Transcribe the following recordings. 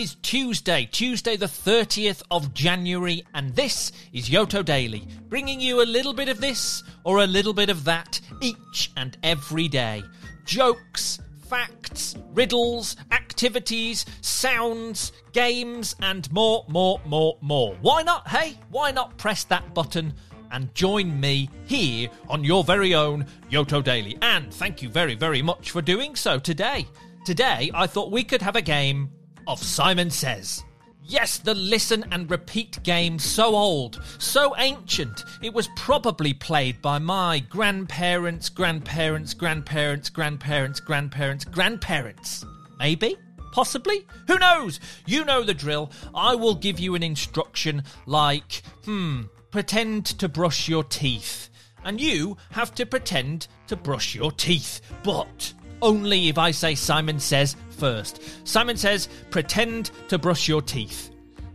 is Tuesday, Tuesday the 30th of January, and this is Yoto Daily, bringing you a little bit of this or a little bit of that each and every day. Jokes, facts, riddles, activities, sounds, games, and more, more, more, more. Why not? Hey, why not press that button? and join me here on your very own Yoto Daily. And thank you very, very much for doing so today. Today, I thought we could have a game of Simon Says. Yes, the listen and repeat game, so old, so ancient, it was probably played by my grandparents, grandparents, grandparents, grandparents, grandparents, grandparents. Maybe? Possibly? Who knows? You know the drill. I will give you an instruction like, hmm, pretend to brush your teeth. And you have to pretend to brush your teeth. But only if I say Simon says first. Simon says, pretend to brush your teeth.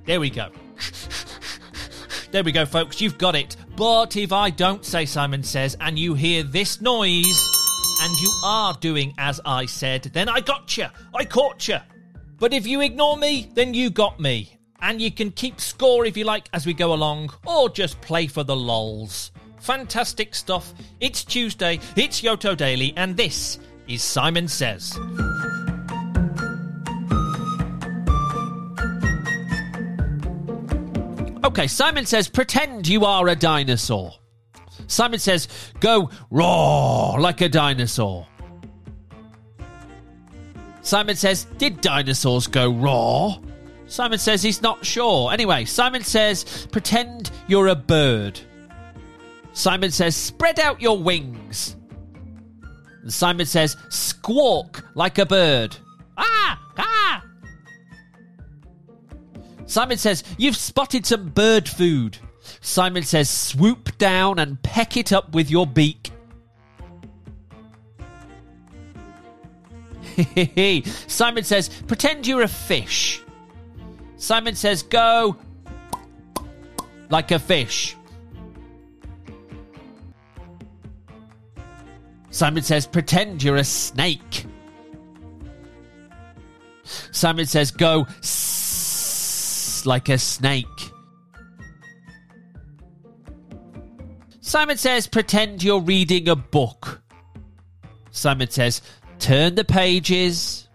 There we go. there we go, folks. You've got it. But if I don't say Simon says and you hear this noise and you are doing as I said, then I got you. I caught you. But if you ignore me, then you got me. And you can keep score if you like as we go along, or just play for the lols. Fantastic stuff. It's Tuesday, it's Yoto Daily, and this is Simon Says. Okay, Simon says, pretend you are a dinosaur. Simon says, go roar like a dinosaur. Simon says, did dinosaurs go roar? Simon says he's not sure. Anyway, Simon says, pretend you're a bird. Simon says, spread out your wings. And Simon says, squawk like a bird. Ah! Ah! Simon says, you've spotted some bird food. Simon says, swoop down and peck it up with your beak. Simon says, pretend you're a fish. Simon says, go like a fish. Simon says, pretend you're a snake. Simon says, go like a snake. Simon says, pretend you're reading a book. Simon says, turn the pages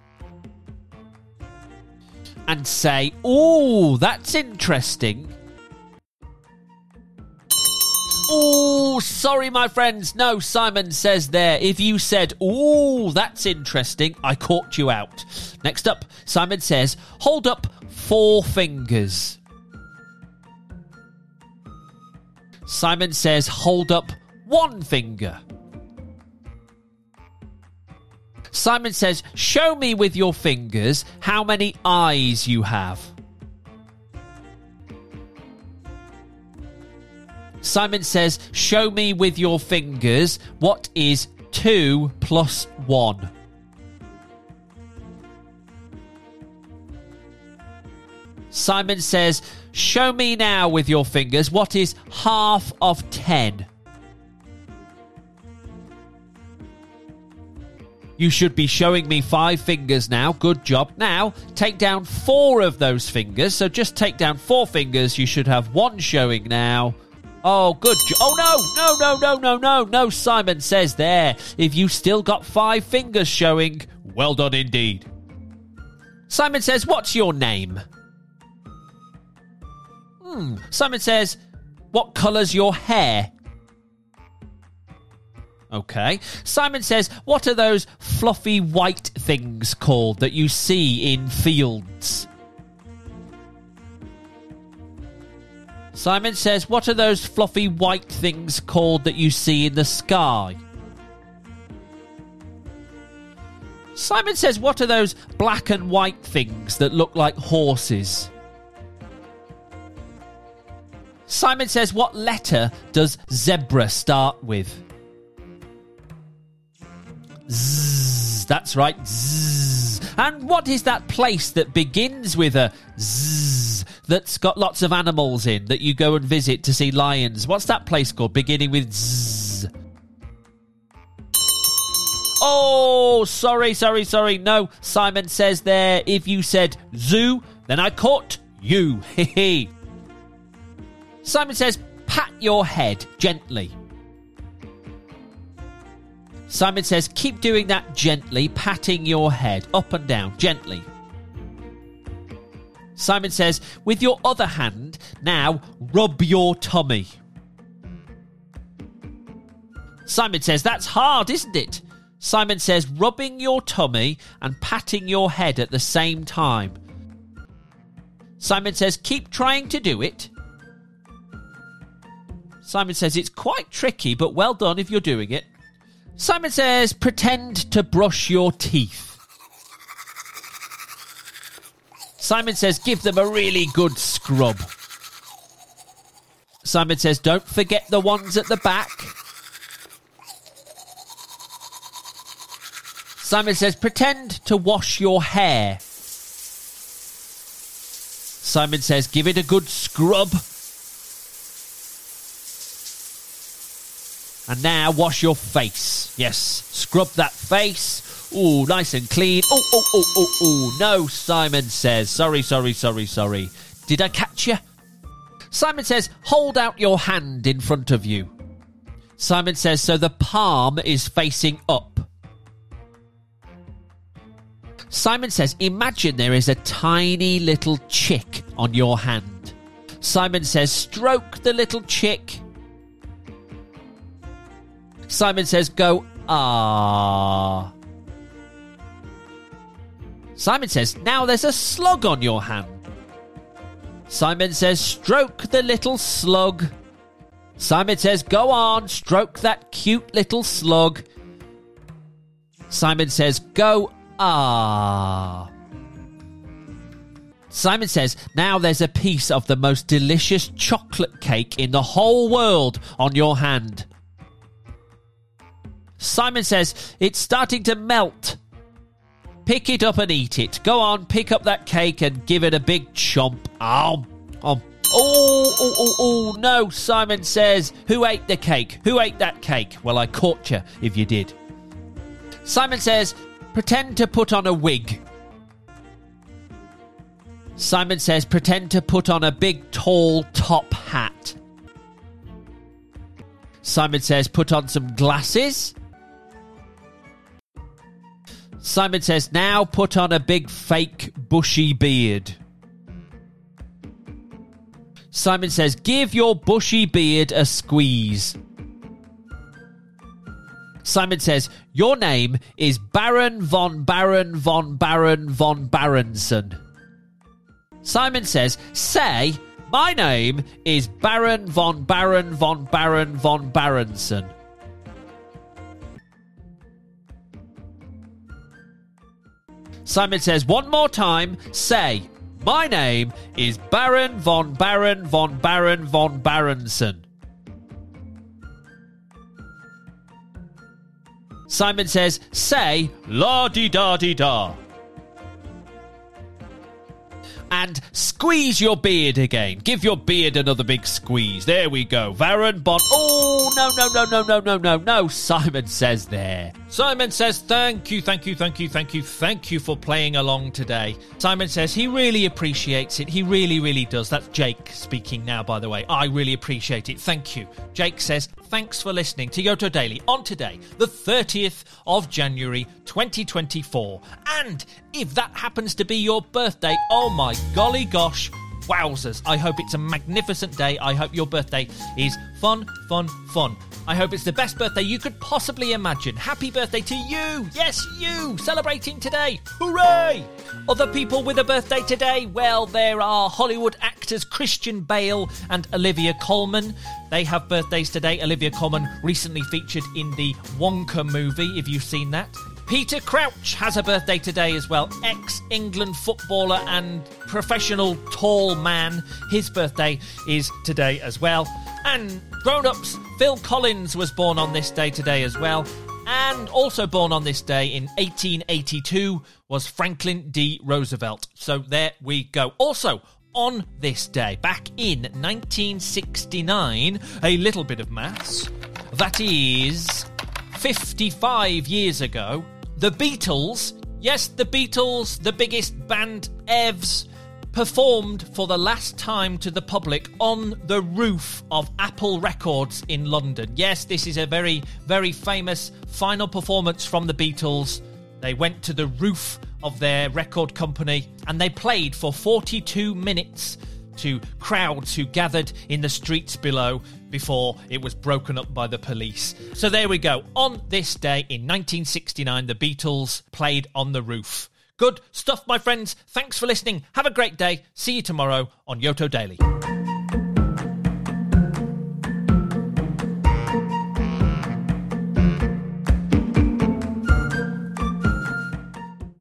and say, oh, that's interesting. Oh, sorry, my friends. No, Simon says there. If you said, oh, that's interesting, I caught you out. Next up, Simon says, hold up four fingers. Simon says, hold up one finger. Simon says, show me with your fingers how many eyes you have. Simon says, Show me with your fingers what is 2 plus 1. Simon says, Show me now with your fingers what is half of 10. You should be showing me five fingers now. Good job. Now, take down four of those fingers. So just take down four fingers. You should have one showing now. Oh, good. Jo- oh, no, no, no, no, no, no, no. Simon says there. If you still got five fingers showing, well done indeed. Simon says, What's your name? Hmm. Simon says, What colour's your hair? Okay. Simon says, What are those fluffy white things called that you see in fields? Simon says, What are those fluffy white things called that you see in the sky? Simon says, What are those black and white things that look like horses? Simon says, What letter does zebra start with? Zzz, that's right. Zzz. And what is that place that begins with a zzz that's got lots of animals in that you go and visit to see lions? What's that place called beginning with Z. Oh, sorry, sorry, sorry. No, Simon says there if you said zoo, Then I caught you. Simon says, pat your head gently. Simon says, keep doing that gently, patting your head up and down, gently. Simon says, with your other hand, now rub your tummy. Simon says, that's hard, isn't it? Simon says, rubbing your tummy and patting your head at the same time. Simon says, keep trying to do it. Simon says, it's quite tricky, but well done if you're doing it. Simon says, pretend to brush your teeth. Simon says, give them a really good scrub. Simon says, don't forget the ones at the back. Simon says, pretend to wash your hair. Simon says, give it a good scrub. And now wash your face. Yes, scrub that face. Ooh, nice and clean. Oh, oh, oh, oh, oh. No, Simon says. Sorry, sorry, sorry, sorry. Did I catch you? Simon says, hold out your hand in front of you. Simon says, so the palm is facing up. Simon says, imagine there is a tiny little chick on your hand. Simon says, stroke the little chick Simon says, go, ah. Simon says, now there's a slug on your hand. Simon says, stroke the little slug. Simon says, go on, stroke that cute little slug. Simon says, go, ah. Simon says, now there's a piece of the most delicious chocolate cake in the whole world on your hand. Simon says, It's starting to melt. Pick it up and eat it. Go on, pick up that cake and give it a big chomp. Oh, oh, oh, oh, oh, no, Simon says. Who ate the cake? Who ate that cake? Well, I caught you if you did. Simon says, Pretend to put on a wig. Simon says, Pretend to put on a big, tall top hat. Simon says, Put on some glasses. Simon says, now put on a big fake bushy beard. Simon says, give your bushy beard a squeeze. Simon says, your name is Baron von Baron von Baron von Baronson. Simon says, say, my name is Baron von Baron von Baron von Baronson. Simon says, one more time, say, my name is Baron von Baron von Baron von Baronson. Simon says, say, la di da di da and squeeze your beard again. Give your beard another big squeeze. There we go. Baron Bond. Oh, no, no, no, no, no, no, no, no. Simon says there. Simon says, thank you, thank you, thank you, thank you, thank you for playing along today. Simon says he really appreciates it. He really, really does. That's Jake speaking now, by the way. I really appreciate it. Thank you. Jake says, thanks for listening to Yoto Daily on today, the 30th of January 2024. And if that happens to be your birthday, oh my golly gosh, wowzers. I hope it's a magnificent day. I hope your birthday is fun, fun, fun. I hope it's the best birthday you could possibly imagine. Happy birthday to you! Yes, you! Celebrating today! Hooray! Other people with a birthday today? Well, there are Hollywood actors Christian Bale and Olivia Colman. They have birthdays today. Olivia Colman recently featured in the Wonka movie, if you've seen that. Peter Crouch has a birthday today as well. Ex England footballer and professional tall man. His birthday is today as well. And grown ups, Phil Collins was born on this day today as well. And also born on this day in 1882 was Franklin D. Roosevelt. So there we go. Also, on this day, back in 1969, a little bit of maths. That is 55 years ago, the Beatles, yes, the Beatles, the biggest band evs, performed for the last time to the public on the roof of Apple Records in London. Yes, this is a very, very famous final performance from the Beatles. They went to the roof of their record company and they played for 42 minutes to crowds who gathered in the streets below before it was broken up by the police. So there we go. On this day in 1969, the Beatles played on the roof. Good stuff, my friends. Thanks for listening. Have a great day. See you tomorrow on Yoto Daily.